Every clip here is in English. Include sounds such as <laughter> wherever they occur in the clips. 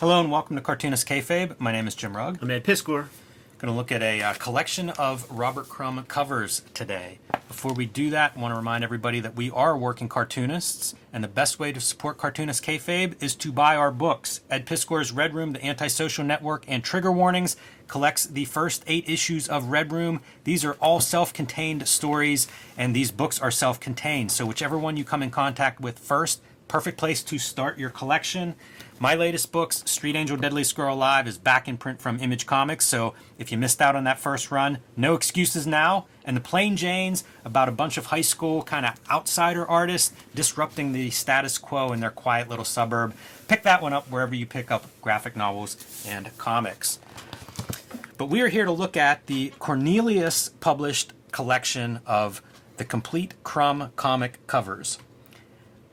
Hello and welcome to Cartoonist Kayfabe. My name is Jim Rugg. I'm Ed Piskor. Going to look at a uh, collection of Robert Crumb covers today. Before we do that, I want to remind everybody that we are working cartoonists, and the best way to support Cartoonist Kayfabe is to buy our books. Ed Piskor's Red Room, The Antisocial Network, and Trigger Warnings collects the first eight issues of Red Room. These are all self contained stories, and these books are self contained. So, whichever one you come in contact with first, perfect place to start your collection. My latest books, Street Angel Deadliest Girl Alive, is back in print from Image Comics, so if you missed out on that first run, no excuses now. And The Plain Janes, about a bunch of high school kind of outsider artists disrupting the status quo in their quiet little suburb. Pick that one up wherever you pick up graphic novels and comics. But we are here to look at the Cornelius published collection of the complete Crumb comic covers.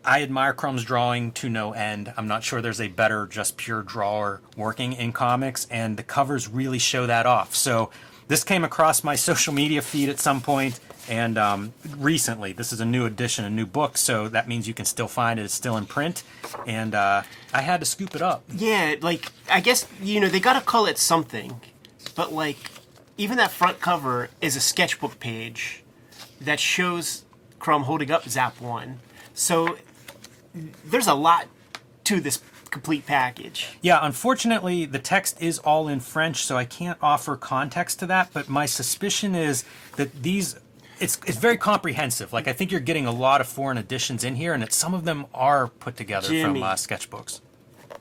I admire Crumb's drawing to no end. I'm not sure there's a better, just pure drawer working in comics, and the covers really show that off. So this came across my <laughs> social media feed at some point, and um, recently. This is a new edition, a new book, so that means you can still find it. It's still in print, and uh, I had to scoop it up. Yeah, like I guess you know they gotta call it something, but like even that front cover is a sketchbook page that shows Crumb holding up Zap One. So there's a lot to this complete package. Yeah, unfortunately, the text is all in French, so I can't offer context to that. But my suspicion is that these. It's, it's very comprehensive. Like I think you're getting a lot of foreign editions in here, and that some of them are put together Jimmy. from uh, sketchbooks.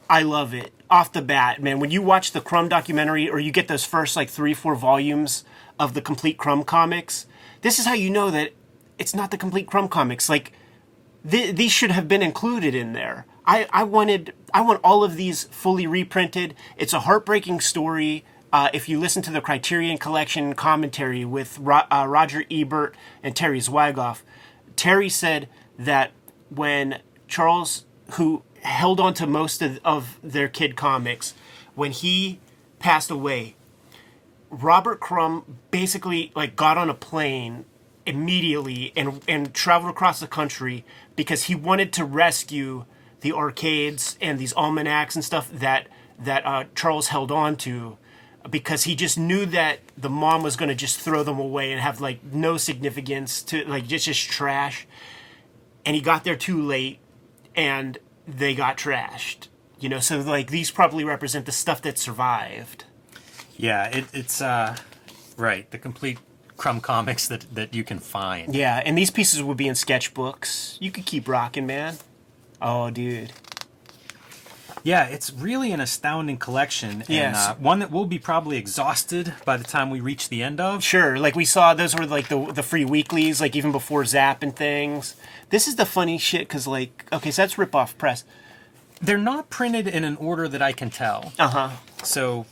I love it off the bat, man. When you watch the Crumb documentary, or you get those first like three, four volumes of the complete Crumb comics, this is how you know that it's not the complete Crumb comics. Like th- these should have been included in there. I, I wanted I want all of these fully reprinted. It's a heartbreaking story. Uh, if you listen to the Criterion Collection commentary with Ro- uh, Roger Ebert and Terry Zwigoff, Terry said that when Charles, who held on to most of, of their kid comics, when he passed away, Robert Crumb basically like got on a plane immediately and and traveled across the country because he wanted to rescue the arcades and these almanacs and stuff that that uh, Charles held on to because he just knew that the mom was going to just throw them away and have like no significance to like just just trash and he got there too late and they got trashed you know so like these probably represent the stuff that survived Yeah, it, it's uh, right. The complete Crumb comics that, that you can find. Yeah, and these pieces would be in sketchbooks. You could keep rocking, man. Oh, dude. Yeah, it's really an astounding collection, and Yes. uh, one that will be probably exhausted by the time we reach the end of. Sure, like we saw, those were like the the free weeklies, like even before Zap and things. This is the funny shit because, like, okay, so that's rip off press. They're not printed in an order that I can tell. Uh huh. So,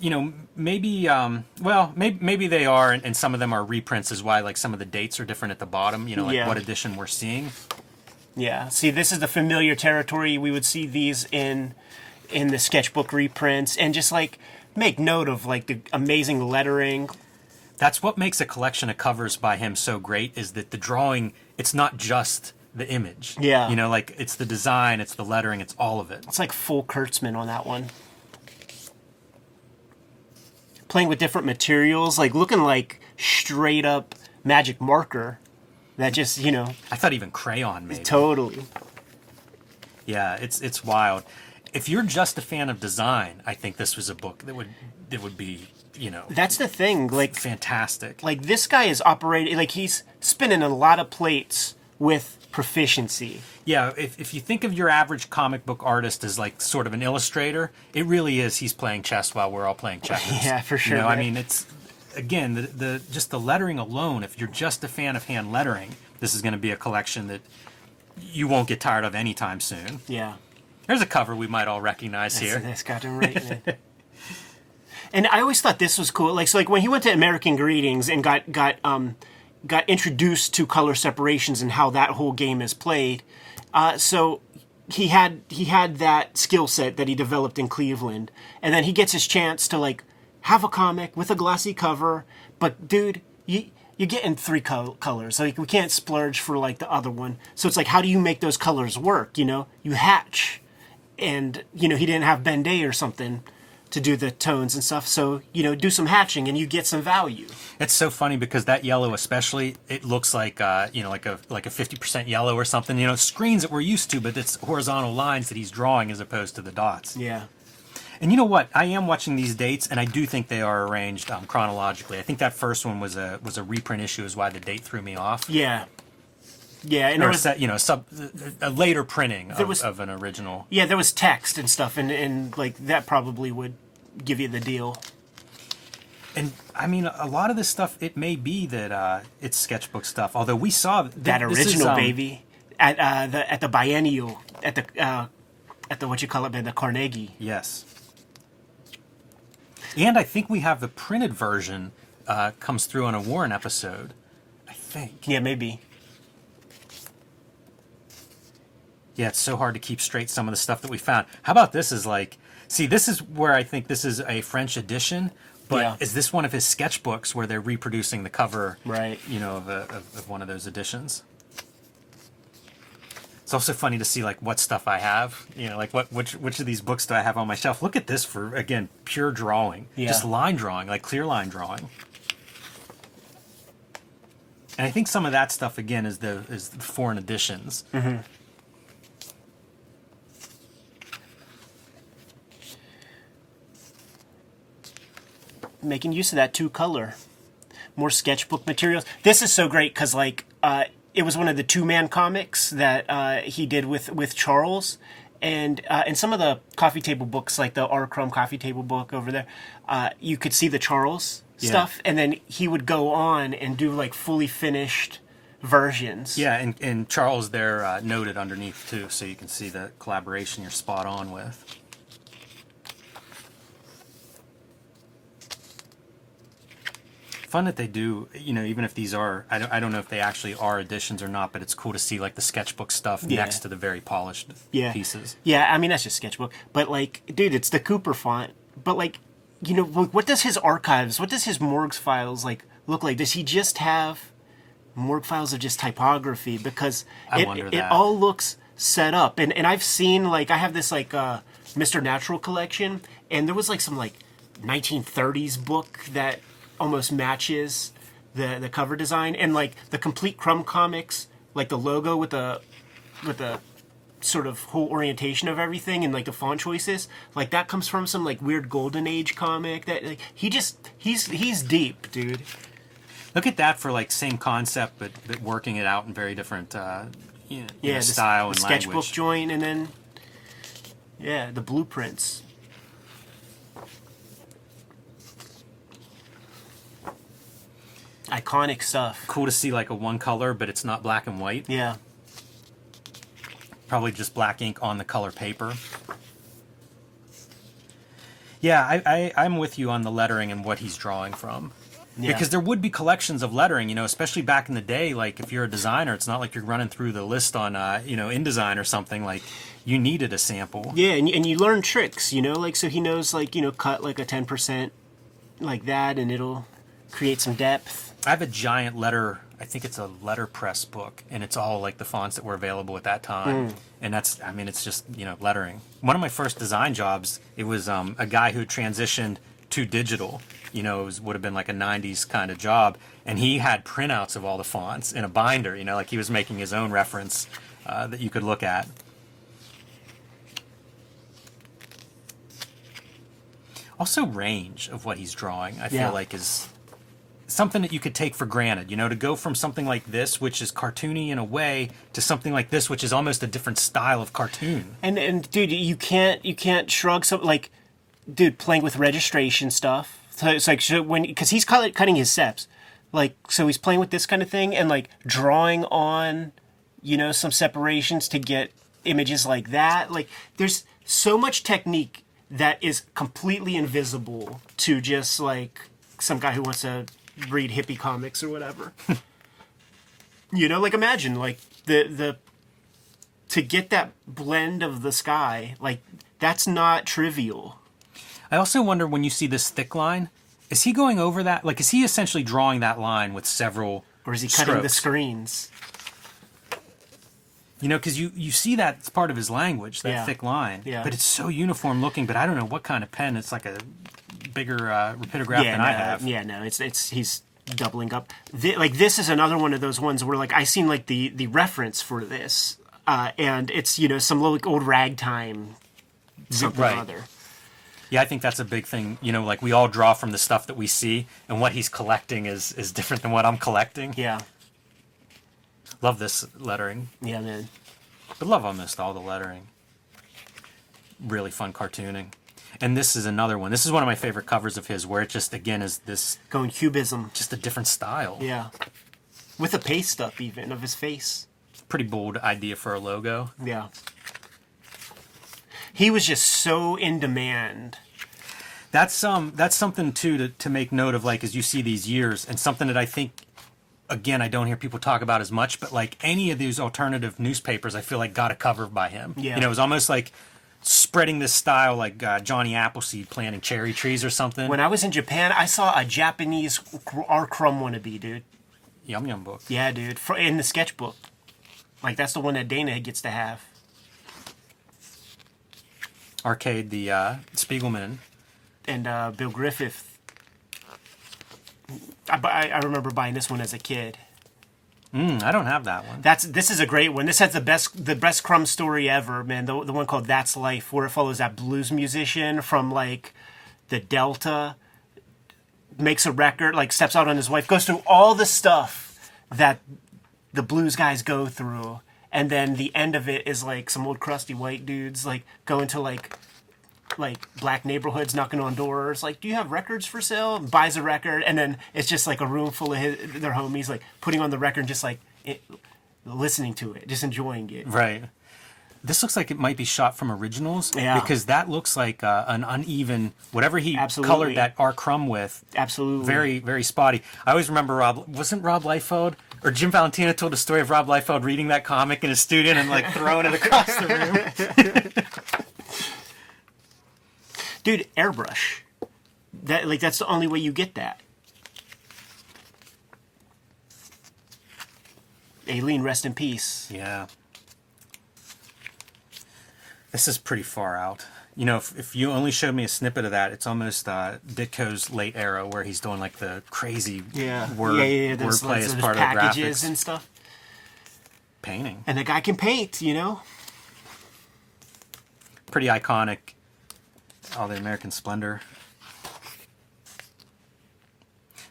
you know, maybe, um, well, maybe, maybe they are, and, and some of them are reprints, is why like some of the dates are different at the bottom. You know, like Yeah. what edition we're seeing. Yeah. See, this is the familiar territory. We would see these in in the sketchbook reprints, and just like make note of like the amazing lettering. That's what makes a collection of covers by him so great is that the drawing, it's not just the image. Yeah. You know, like it's the design, it's the lettering, it's all of it. It's like full Kurtzman on that one. Playing with different materials, like looking like straight up magic marker. That just, you know, I thought even crayon maybe. totally. Yeah, it's it's wild. If you're just a fan of design, I think this was a book that would that would be, you know, That's the thing. Like, fantastic. like this guy is operating, like he's spinning a lot of plates with proficiency. Yeah, if, if you think of your average comic book artist as like sort of an illustrator, it really is he's playing chess while we're all playing checkers. <laughs> Yeah, for sure, You know, I mean, it's again the, the just the lettering alone. If you're just a fan of hand lettering, this is going to be a collection that you won't get tired of anytime soon. Yeah. There's a cover we might all recognize That's, here. that's goddamn <laughs> right, and I always thought this was cool. Like, so like when he went to American Greetings and got got um got introduced to color separations and how that whole game is played. Uh, so he had he had that skill set that he developed in Cleveland, and then he gets his chance to like have a comic with a glossy cover. But dude, you you're getting three col- colors. Like we can't splurge for like the other one. So it's like, how do you make those colors work? You know, you hatch and you know he didn't have Ben Day or something to do the tones and stuff. So you know, do some hatching and you get some value. It's so funny because that yellow, especially, it looks like uh, you know, like a like a fifty percent yellow or something. You know, screens that we're used to, but it's horizontal lines that he's drawing as opposed to the dots. Yeah. And you know what? I am watching these dates, and I do think they are arranged um, chronologically. I think that first one was a was a reprint issue, is why the date threw me off. Yeah. Yeah, and Or there was set, you know, sub a later printing of, was- of an original. yeah there was text and stuff, and and like that probably would give you the deal. And I mean, a lot of this stuff, it may be that uh, it's sketchbook stuff. Although we saw th- That this is, original um, baby at uh, the at the biennial at the uh, at the what you call it, man, the Carnegie. Yes. And I think we have the printed version uh, comes through on a Warren episode. I think. Yeah, maybe. Yeah, it's so hard to keep straight some of the stuff that we found. How about this is like, see, this is where I think this is a French edition, but Yeah. is this one of his sketchbooks where they're reproducing the cover, Right. you know, of, a, of, of one of those editions? It's also funny to see like what stuff I have, you know, like what which which of these books do I have on my shelf? Look at this for again pure drawing, Yeah. just line drawing, like clear line drawing. And I think some of that stuff again is the is the foreign editions. Mm-hmm. Making use of that two color. More sketchbook materials. This is so great because like uh, it was one of the two man comics that uh, he did with with charles. And uh, in some of the coffee table books like the r. Crumb coffee table book over there uh, you could see the charles Yeah. stuff. And then he would go on and do like fully finished versions. Yeah, and, and Charles there uh, noted underneath too, so you can see the collaboration you're spot on with. Fun that they do, you know, even if these are, I don't, I don't know if they actually are editions or not, but it's cool to see like the sketchbook stuff Yeah. next to the very polished yeah. pieces. Yeah, I mean that's just sketchbook. But like, dude, it's the Cooper font. But like, you know, like, what does his archives, what does his morgues files like look like? Does he just have morgue files of just typography? Because I it, it all looks set up. And and I've seen like I have this like uh Mr. Natural collection, and there was like some like 1930s book that almost matches the the cover design. And like the complete crumb comics like the logo with the with the sort of whole orientation of everything and like the font choices like that comes from some like weird golden age comic that like he just he's he's deep dude. Look at that for like same concept, but, but working it out in very different, uh, you know, the, style the and sketchbook language. joint and then yeah the blueprints iconic stuff Cool to see like a one color, but it's not black and white. yeah probably just black ink on the color paper. Yeah, I, I, I'm with you on the lettering and what he's drawing from. Yeah. Because there would be collections of lettering, you know, especially back in the day. Like if you're a designer, it's not like you're running through the list on, uh, you know, InDesign or something. Like you needed a sample. Yeah, and, and you learn tricks, you know, like so he knows like you know cut like a ten percent like that, and it'll create some depth. I have a giant letter. I think it's a letterpress book, and it's all like the fonts that were available at that time. And that's, I mean, it's just you know lettering. One of my first design jobs, it was um, a guy who transitioned to digital. You know, it was, would have been like a '90s kind of job, and he had printouts of all the fonts in a binder. You know, like he was making his own reference uh, that you could look at. Also, range of what he's drawing, I Yeah. feel like is something that you could take for granted. You know, to go from something like this, which is cartoony in a way, to something like this, which is almost a different style of cartoon. And and dude, you can't you can't shrug some like, dude, playing with registration stuff. So it's like so when because he's cutting his steps, like so he's playing with this kind of thing and like drawing on, you know, some separations to get images like that. Like there's so much technique that is completely invisible to just like some guy who wants to read hippie comics or whatever. <laughs> you know, like imagine like the the to get that blend of the sky, like that's not trivial. I also wonder when you see this thick line, is he going over that? Like, is he essentially drawing that line with several? Or is he cutting the screens? You know, because you you see that it's part of his language, that Yeah. thick line. Yeah. But it's so uniform looking. But I don't know what kind of pen. It's like a bigger uh, rapidograph yeah, than no, I have. yeah, no, it's it's he's doubling up. Thi- like this is another one of those ones where like I seen like the the reference for this, uh, and it's you know some like old ragtime something Right. or other. Yeah, I think that's a big thing. You know, like we all draw from the stuff that we see, and what he's collecting is is different than what I'm collecting. Yeah, Love this lettering, yeah, man. but love almost all the lettering. Really fun cartooning. And this is another one. This is one of my favorite covers of his, where it just again is this Going cubism. just a different style. Yeah, with a paste up even of his face. Pretty bold idea for a logo. Yeah. He was just so in demand. That's um that's something too to, to make note of like as you see these years and something that I think again I don't hear people talk about as much but like any of these alternative newspapers I feel like got a cover by him. Yeah. You know, it was almost like spreading this style like uh, Johnny Appleseed planting cherry trees or something. When I was in Japan, I saw a Japanese R. Crumb wannabe, dude. Yum Yum book. Yeah, dude, fr- in the sketchbook. Like that's the one that Dana gets to have. Arcade the uh, Spiegelman. And uh, Bill Griffith. I, I remember buying this one as a kid. Mm, I don't have that one. That's this is a great one. This has the best the best crumb story ever, man. The the one called That's Life, where it follows that blues musician from like the Delta, makes a record, like steps out on his wife, goes through all the stuff that the blues guys go through, and then the end of it is like some old crusty white dudes like going to like like black neighborhoods knocking on doors like do you have records for sale buys a record and then it's just like a room full of his, their homies like putting on the record and just like it, listening to it just enjoying it Right. This looks like it might be shot from originals Yeah. because that looks like uh, an uneven whatever he Absolutely. colored that R Crumb with. absolutely very very spotty. I always remember Rob wasn't Rob Liefeld or Jim Valentino told a story of Rob Liefeld reading that comic in his studio and like throwing it across the room. <laughs> dude airbrush that like that's the only way you get that Aline, rest in peace. Yeah. This is pretty far out. You know, if, if you only showed me a snippet of that, it's almost uh, Ditko's late era where he's doing like the crazy word, yeah, yeah, yeah. There's, wordplay as part of the graphics. and stuff. Painting. And the guy can paint, you know. Pretty iconic. All the American Splendor.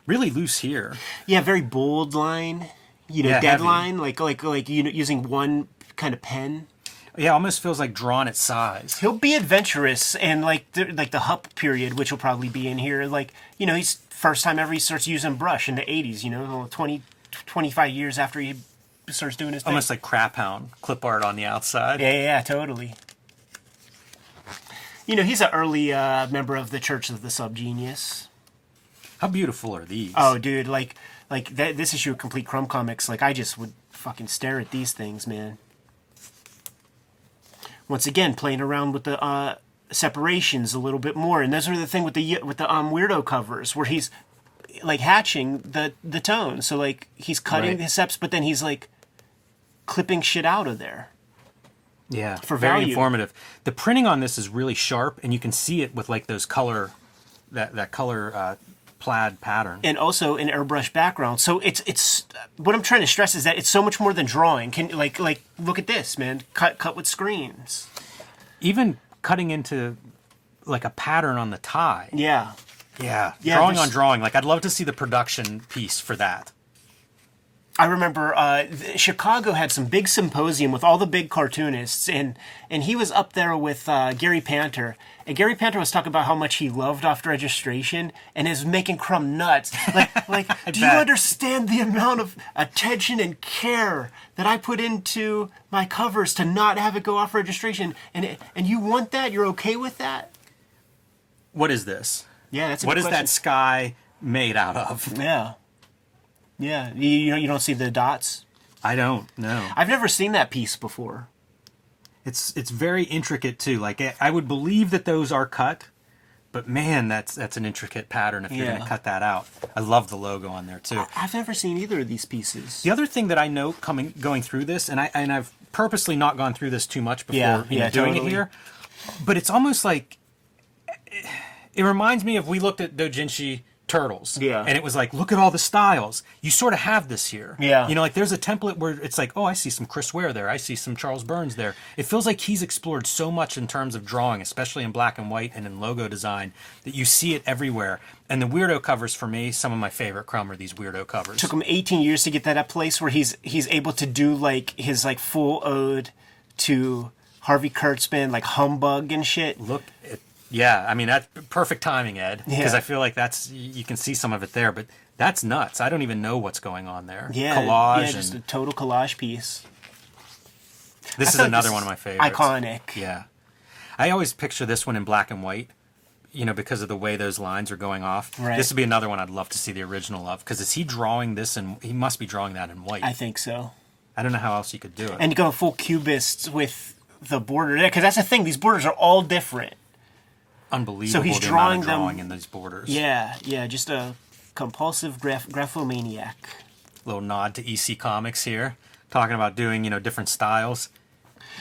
Really loose here. Yeah, very bold line. You know, Yeah, dead heavy. like like like you know, using one kind of pen. Yeah, almost feels like drawn at size. He'll be adventurous and like the, like the Hup period, which will probably be in here. Like you know, he's first time ever he starts using brush in the '80s. You know, 20, 25 years after he starts doing his thing. Almost like Crap Hound, clip art on the outside. Yeah, yeah, yeah, totally. You know, he's an early uh, member of the Church of the Subgenius. How beautiful are these? Oh, dude, like, like that. This issue of Complete Crumb Comics, like, I just would fucking stare at these things, man. Once again, playing around with the uh, separations a little bit more, and those are the thing with the with the um, weirdo covers, where he's like hatching the the tone. So like he's cutting Right. his seps, but then he's like clipping shit out of there. Yeah, For very value. informative. The printing on this is really sharp, and you can see it with like those color, that that color uh, plaid pattern. and also an airbrush background. So it's it's what I'm trying to stress is that it's so much more than drawing. Can like like look at this, man. Cut cut with screens. Even cutting into like a pattern on the tie. Yeah. Yeah, Yeah, drawing on drawing. Like I'd love to see the production piece for that. I remember uh, Chicago had some big symposium with all the big cartoonists, and and he was up there with uh, Gary Panter, and Gary Panter was talking about how much he loved off registration and is making Crumb nuts. Like, <laughs> like, do you understand the amount of attention and care that I put into my covers to not have it go off registration? And it, and you want that? You're okay with that? What is this? Yeah, that's a What is question. that sky made out of? Yeah, yeah. You you don't, see the dots. I don't know. I've never seen that piece before. It's it's very intricate too. Like I- I would believe that those are cut, but man, that's that's an intricate pattern if you're Yeah. going to cut that out. I love the logo on there too. I've never seen either of these pieces. The other thing that I note coming going through this, and I and I've purposely not gone through this too much before Yeah, you know, doing totally. it here, but it's almost like it reminds me of we looked at Dojinshi turtles. Yeah. And it was like, look at all the styles. You sort of have this here. Yeah. You know, like there's a template where it's like, oh, I see some Chris Ware there. I see some Charles Burns there. It feels like he's explored so much in terms of drawing, especially in black and white and in logo design, that you see it everywhere. And the weirdo covers for me, some of my favorite Crumb are these weirdo covers. took him 18 years to get that at place where he's he's able to do like his like full ode to Harvey Kurtzman, like humbug and shit. look at yeah i mean that's perfect timing ed because Yeah. i feel like that's you can see some of it there but that's nuts i don't even know what's going on there Yeah, collage yeah, just a total collage piece. this I is like another one of my favorites Iconic. yeah i always picture this one in black and white you know because of the way those lines are going off Right. this would be another one i'd love to see the original of because is he drawing this and he must be drawing that in white I I, think so. I don't know how else you could do it And go full cubists with the border there, because that's the thing. These borders are all different. Unbelievable so he's the drawing them- drawing in these borders Yeah, yeah, just a compulsive graph- graphomaniac. little nod to EC Comics here, talking about doing you know different styles.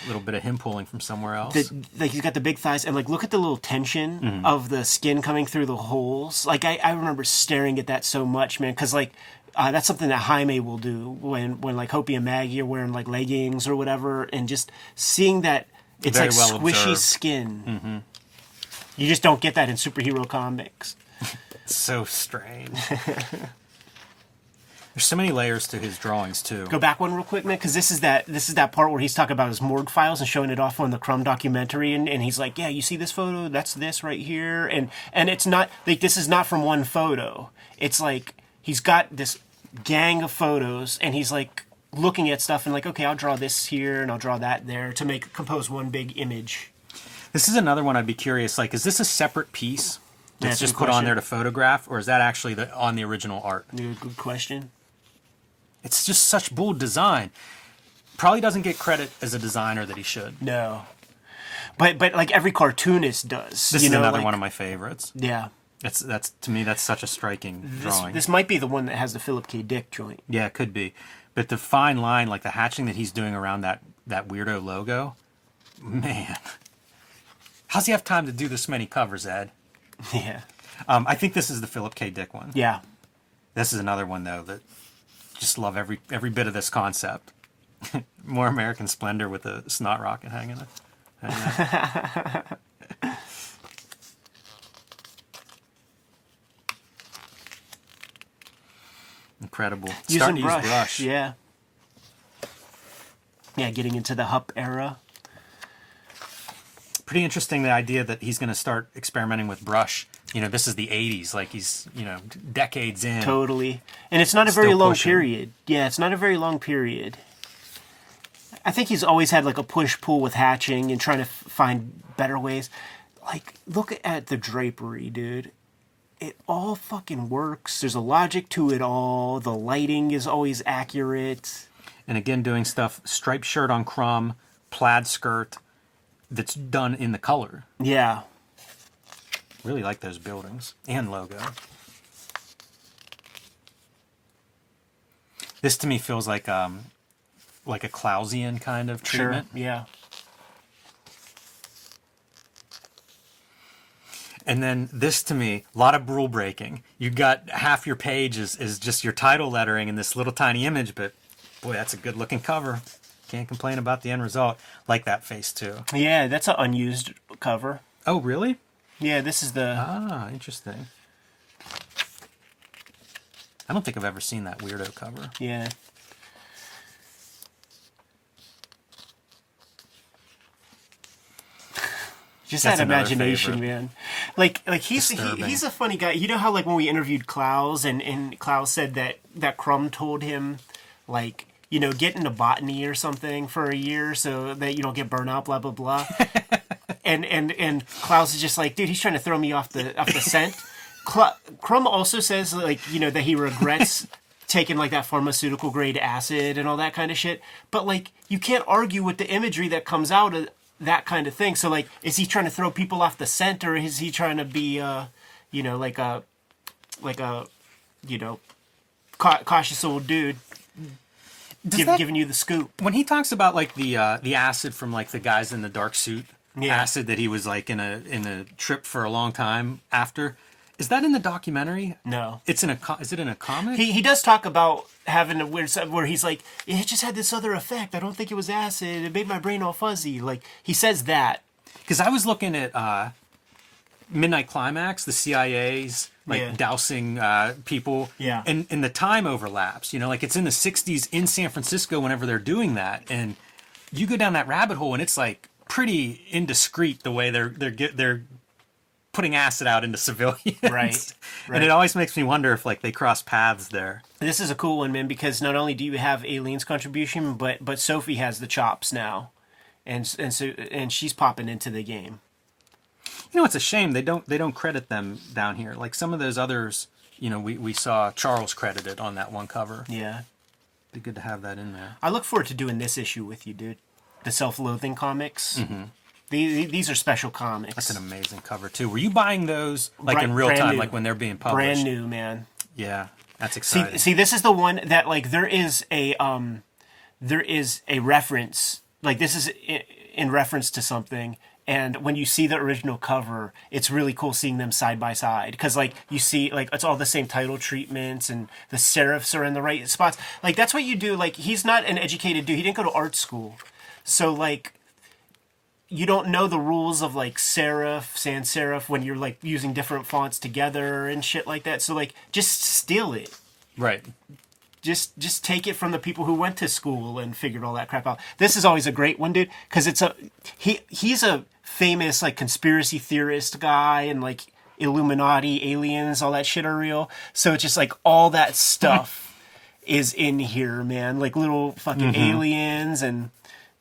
A little bit of him pulling from somewhere else. the, like he's got the big thighs and like look at the little tension Mm-hmm. of the skin coming through the holes like i, I remember staring at that so much man because like uh, that's something that Jaime will do when when like Hopey and Maggie are wearing like leggings or whatever and just seeing that it's Very like well squishy observed. skin you just don't get that in superhero comics. It's so strange. <laughs> There's so many layers to his drawings too. go back one real quick man because this is that this is that part where he's talking about his morgue files and showing it off on the crumb documentary and, and he's like yeah you see this photo? That's this right here. And and it's not like this is not from one photo. It's like he's got this gang of photos and he's like looking at stuff and like okay i'll draw this here and i'll draw that there to make compose one big image This is another one I'd be curious. Like, is this a separate piece that's That's just put on there to photograph, or is that actually the, on the original art? good, good question It's just such bold design. Probably doesn't get credit as a designer that he should. no but but like every cartoonist does This is know, another like- one of my favorites. yeah That's that's to me that's such a striking this, drawing. this might be the one that has the philip k dick joint Yeah, it could be. But the fine line, like the hatching that he's doing around that that weirdo logo, man. How's he have time to do this many covers, Ed? <laughs> yeah Um, I think this is the Philip K. Dick one. yeah This is another one though that just love every every bit of this concept. <laughs> More American Splendor with a snot rocket hanging. hanging out. Incredible. Starting to use brush. Yeah. Yeah, getting into the Hup era. Pretty interesting the idea that he's going to start experimenting with brush. You know, this is the 80s, like he's, you know, decades in. Totally. And it's not a very long pushing. period. Yeah, it's not a very long period. I think he's always had like a push pull with hatching and trying to f- find better ways. Like, look at the drapery, dude. It all fucking works. There's a logic to it all. The lighting is always accurate. And again, doing stuff, striped shirt on crumb, plaid skirt that's done in the color. Yeah. Really like those buildings and logo. This to me feels like um like a Clausian kind of treatment. Sure. Yeah. And then this to me, a lot of rule breaking. You got half your page is, is just your title lettering and this little tiny image, but boy, that's a good looking cover. Can't complain about the end result. Like that face too. Yeah, that's an unused cover. Oh, really? Yeah, this is the. Ah, interesting. I don't think I've ever seen that weirdo cover. Yeah. Just That's that imagination, favorite. man. Like, like he's he, he's a funny guy. You know how like when we interviewed Klaus and and Klaus said that that Crumb told him, like you know, get into botany or something for a year so that you don't get burnt out. Blah blah blah. <laughs> and and and Klaus is just like, dude, he's trying to throw me off the off the scent. Cl- Crumb also says like you know that he regrets <laughs> taking like that pharmaceutical grade acid and all that kind of shit. But like you can't argue with the imagery that comes out of that kind of thing. So like, is he trying to throw people off the scent or is he trying to be uh you know like a like a you know ca- cautious old dude? Give, that- giving you the scoop. when he talks about like the uh, the acid from like the guys in the dark suit Yeah. acid that he was like in a in a trip for a long time after is that in the documentary No. it's in a is it in a comic He, he does talk about having a weird where he's like, it just had this other effect. I don't think it was acid. It made my brain all fuzzy. Like he says that. because i was looking at uh midnight climax the cia's like Yeah. dousing uh people Yeah. and and the time overlaps you know like it's in the 60s in san francisco whenever they're doing that and you go down that rabbit hole and it's like pretty indiscreet the way they're they're get they're putting acid out into <laughs> civilians Right, and it always makes me wonder if like they cross paths there This is a cool one, man, because not only do you have Aline's contribution, but but Sophie has the chops now, and and so and she's popping into the game. You know it's a shame they don't they don't credit them down here like some of those others you know we, we saw charles credited on that one cover Yeah, be good to have that in there I look forward to doing this issue with you, dude. The self-loathing comics. These, these are special comics. That's an amazing cover too. Were you buying those like in real time, new. like when they're being published? brand new, man. Yeah, that's See, exciting. see, this is the one that like there is a um, there is a reference. Like this is in, in reference to something, and when you see the original cover, it's really cool seeing them side by side because like you see like it's all the same title treatments and the serifs are in the right spots. Like that's what you do. Like he's not an educated dude. He didn't go to art school, so like you don't know the rules of like serif, sans serif when you're like using different fonts together and shit like that. So like just steal it right. just just take it from the people who went to school and figured all that crap out. This is always a great one, dude, because it's a he he's a famous like conspiracy theorist guy and like Illuminati, aliens, all that shit are real. So it's just like all that stuff <laughs> is in here, man. Like little fucking mm-hmm. aliens and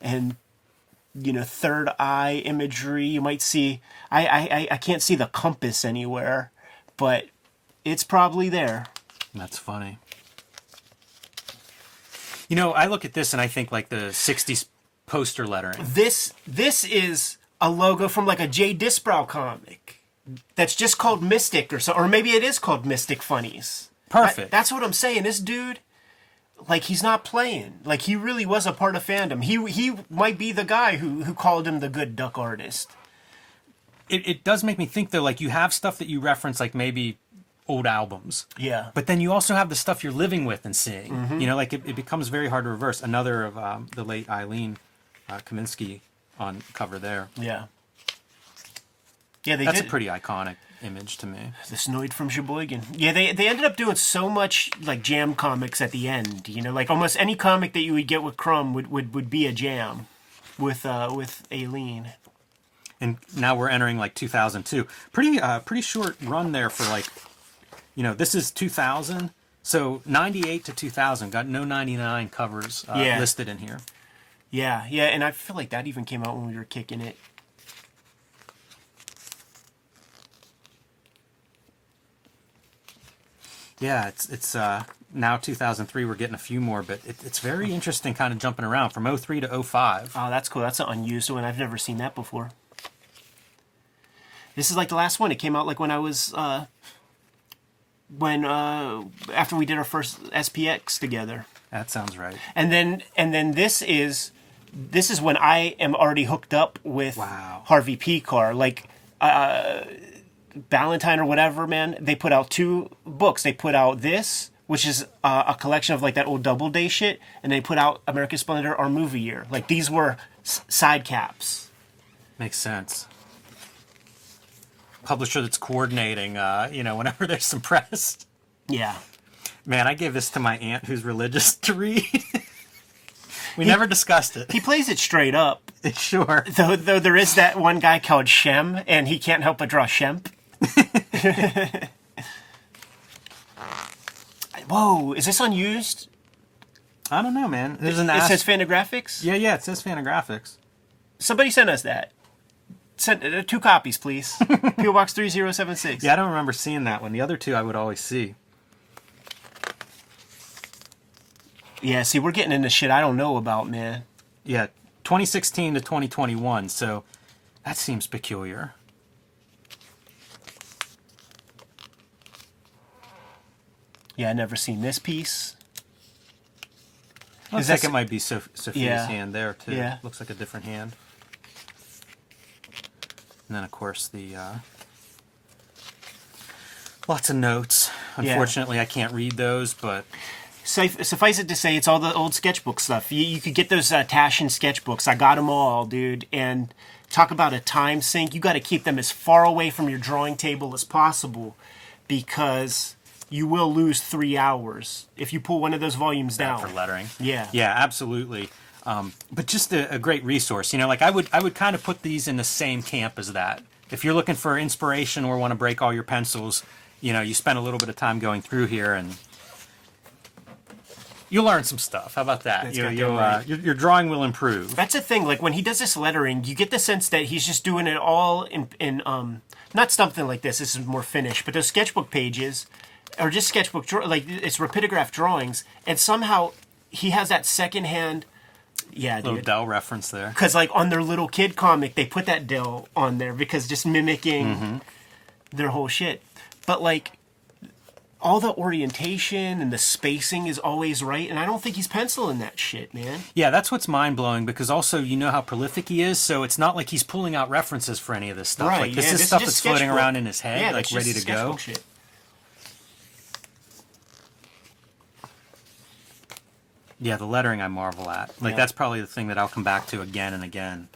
and you know third eye imagery. You might see. I I I- I can't see the compass anywhere, but it's probably there. That's funny. You know, I look at this and I think like the '60s poster lettering. this this is a logo from like a Jay Disbrow comic that's just called Mystic or so, or maybe it is called Mystic Funnies. Perfect. That- that's what I'm saying. This dude, like, he's not playing. Like, he really was a part of fandom. He he might be the guy who who called him the good duck artist. It, it does make me think though, like you have stuff that you reference, like maybe old albums. Yeah. But then you also have the stuff you're living with and seeing. Mm-hmm. You know, like it, it becomes very hard to reverse. Another of um, the late Aline uh, Kominsky on cover there. Yeah. Yeah, they That's did a pretty iconic image to me. the Snoid from Sheboygan. Yeah, they they ended up doing so much like jam comics at the end. You know, like almost any comic that you would get with Crumb would would, would be a jam with uh with Aline. and now we're entering like 2002 pretty uh pretty short run there for like you know this is 2000 so 98 to 2000 got no 99 covers uh, Yeah. listed in here Yeah, yeah, and I feel like that even came out when we were kicking it. yeah it's it's uh now 2003 we're getting a few more but it, it's very interesting kind of jumping around from 03 to 05 Oh, that's cool. That's an unused one. I've never seen that before. This is like the last one. It came out like when I was uh when uh after we did our first SPX together. that sounds right And then and then this is this is when I am already hooked up with Wow. Harvey Pekar. Like uh Ballantine or whatever, man. They put out two books. They put out this, which is uh, a collection of like that old Doubleday shit, and they put out American Splendor Our Movie Year. Like these were s- side caps. makes sense publisher that's coordinating uh you know whenever <laughs> there's some press Yeah. man i gave this to my aunt who's religious <laughs> to read we never discussed it He plays it straight up. <laughs> sure Though though there is that one guy called Shem, and he can't help but draw Shemp. <laughs> Whoa, is this unused? I don't know, man. There's an It says Fantagraphics. yeah, yeah. It says Fantagraphics. Somebody sent us that. Send uh, two copies, please. <laughs> PO Box three zero seven six. Yeah, I don't remember seeing that one. The other two I would always see. Yeah. See, we're getting into shit I don't know about, man. Yeah, 2016 to 2021. So that seems peculiar. Yeah, I never seen this piece. Looks that like it might be Soph- Sophia's Yeah. hand there too. Yeah. Looks like a different hand. And then of course the uh, lots of notes. Yeah. Unfortunately, I can't read those, but Suf- suffice it to say, it's all the old sketchbook stuff. You, you could get those uh, Taschen sketchbooks. I got them all, dude. And talk about a time sink. You got to keep them as far away from your drawing table as possible because you will lose three hours if you pull one of those volumes down. for lettering. Yeah. Yeah, absolutely. Um, but just a, a great resource. You know, like I would I would kind of put these in the same camp as that. If you're looking for inspiration or want to break all your pencils, you know, you spend a little bit of time going through here and you'll learn some stuff. How about that? You- you'll, uh, your, your drawing will improve. That's the thing. Like when he does this lettering, you get the sense that he's just doing it all in, in um, not something like this. This is more finished, but those sketchbook pages, or just sketchbook draw, like it's rapidograph drawings, and somehow he has that secondhand. Yeah, little dude. Dell reference there. Because like on their little kid comic, they put that Dell on there because just mimicking Mm-hmm. their whole shit. But like. All the orientation and the spacing is always right, and I don't think he's penciling that shit, man. Yeah, that's what's mind blowing because also you know how prolific he is, so it's not like he's pulling out references for any of this stuff. Like this yeah, is this stuff just that's floating around in his head, Yeah, like ready to go. Shit. Yeah, the lettering I marvel at. Like Yeah. that's probably the thing that I'll come back to again and again.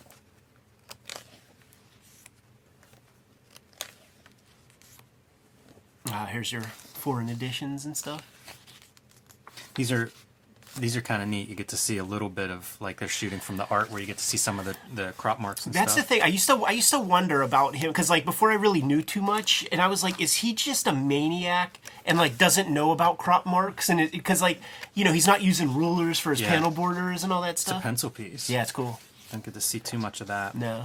Uh, here's your foreign editions and stuff. These are these are kind of neat. You get to see a little bit of like they're shooting from the art where you get to see some of the, the crop marks and stuff. That's the thing. I used to I used to wonder about him because like before I really knew too much, and I was like, is he just a maniac and like doesn't know about crop marks? And because like you know he's not using rulers for his Yeah. panel borders and all that stuff. It's a pencil piece. Yeah, it's cool. Don't get to see too much of that. No.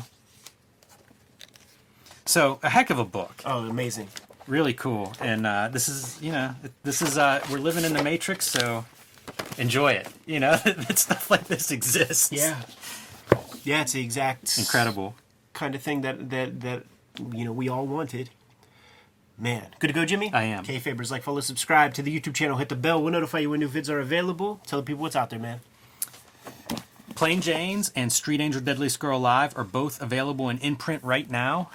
So a heck of a book. Oh, amazing. Really cool. And uh, this is you know this is uh, we're living in the matrix, so enjoy it. You know <laughs> that stuff like this exists. Yeah. Yeah, it's the exact Incredible. kind of thing that that that you know we all wanted. Man, good to go, Jimmy. I am. Kayfabers, like, follow, subscribe to the YouTube channel, hit the bell. We'll notify you when new vids are available. Tell the people what's out there, man. Plain Janes and Street Angel Deadliest Girl Live are both available in imprint right now.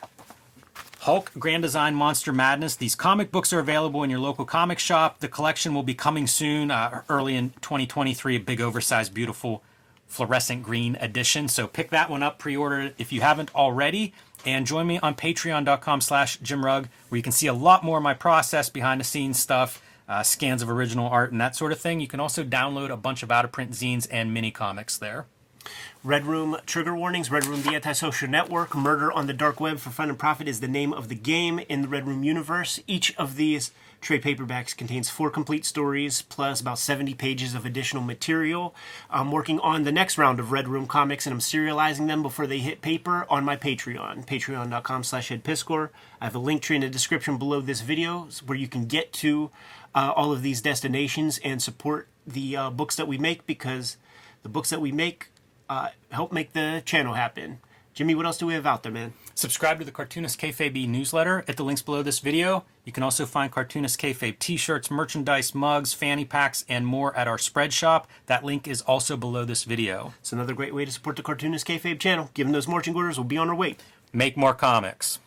Hulk Grand Design Monster Madness. These comic books are available in your local comic shop. The collection will be coming soon, uh, early in 2023. A big, oversized, beautiful fluorescent green edition. So pick that one up, pre-order it if you haven't already. And join me on patreon.com slash jimrugg, where you can see a lot more of my process, behind the scenes stuff, uh, scans of original art, and that sort of thing. You can also download a bunch of out of print zines and mini comics there. Red Room Trigger Warnings, Red Room The Antisocial Network, Murder on the Dark Web for Fun and Profit is the name of the game in the Red Room universe. Each of these trade paperbacks contains four complete stories plus about 70 pages of additional material. I'm working on the next round of Red Room comics and I'm serializing them before they hit paper on my Patreon, patreon.com slash edpiskor. I have a link tree in the description below this video where you can get to uh, all of these destinations and support the uh, books that we make because the books that we make uh, help make the channel happen. Jimmy, what else do we have out there, man? Subscribe to the Cartoonist Kayfabe newsletter at the links below this video. You can also find Cartoonist Kayfabe t-shirts, merchandise, mugs, fanny packs, and more at our spread shop. That link is also below this video. It's another great way to support the Cartoonist Kayfabe channel. Given those marching orders, we'll be on our way. Make more comics.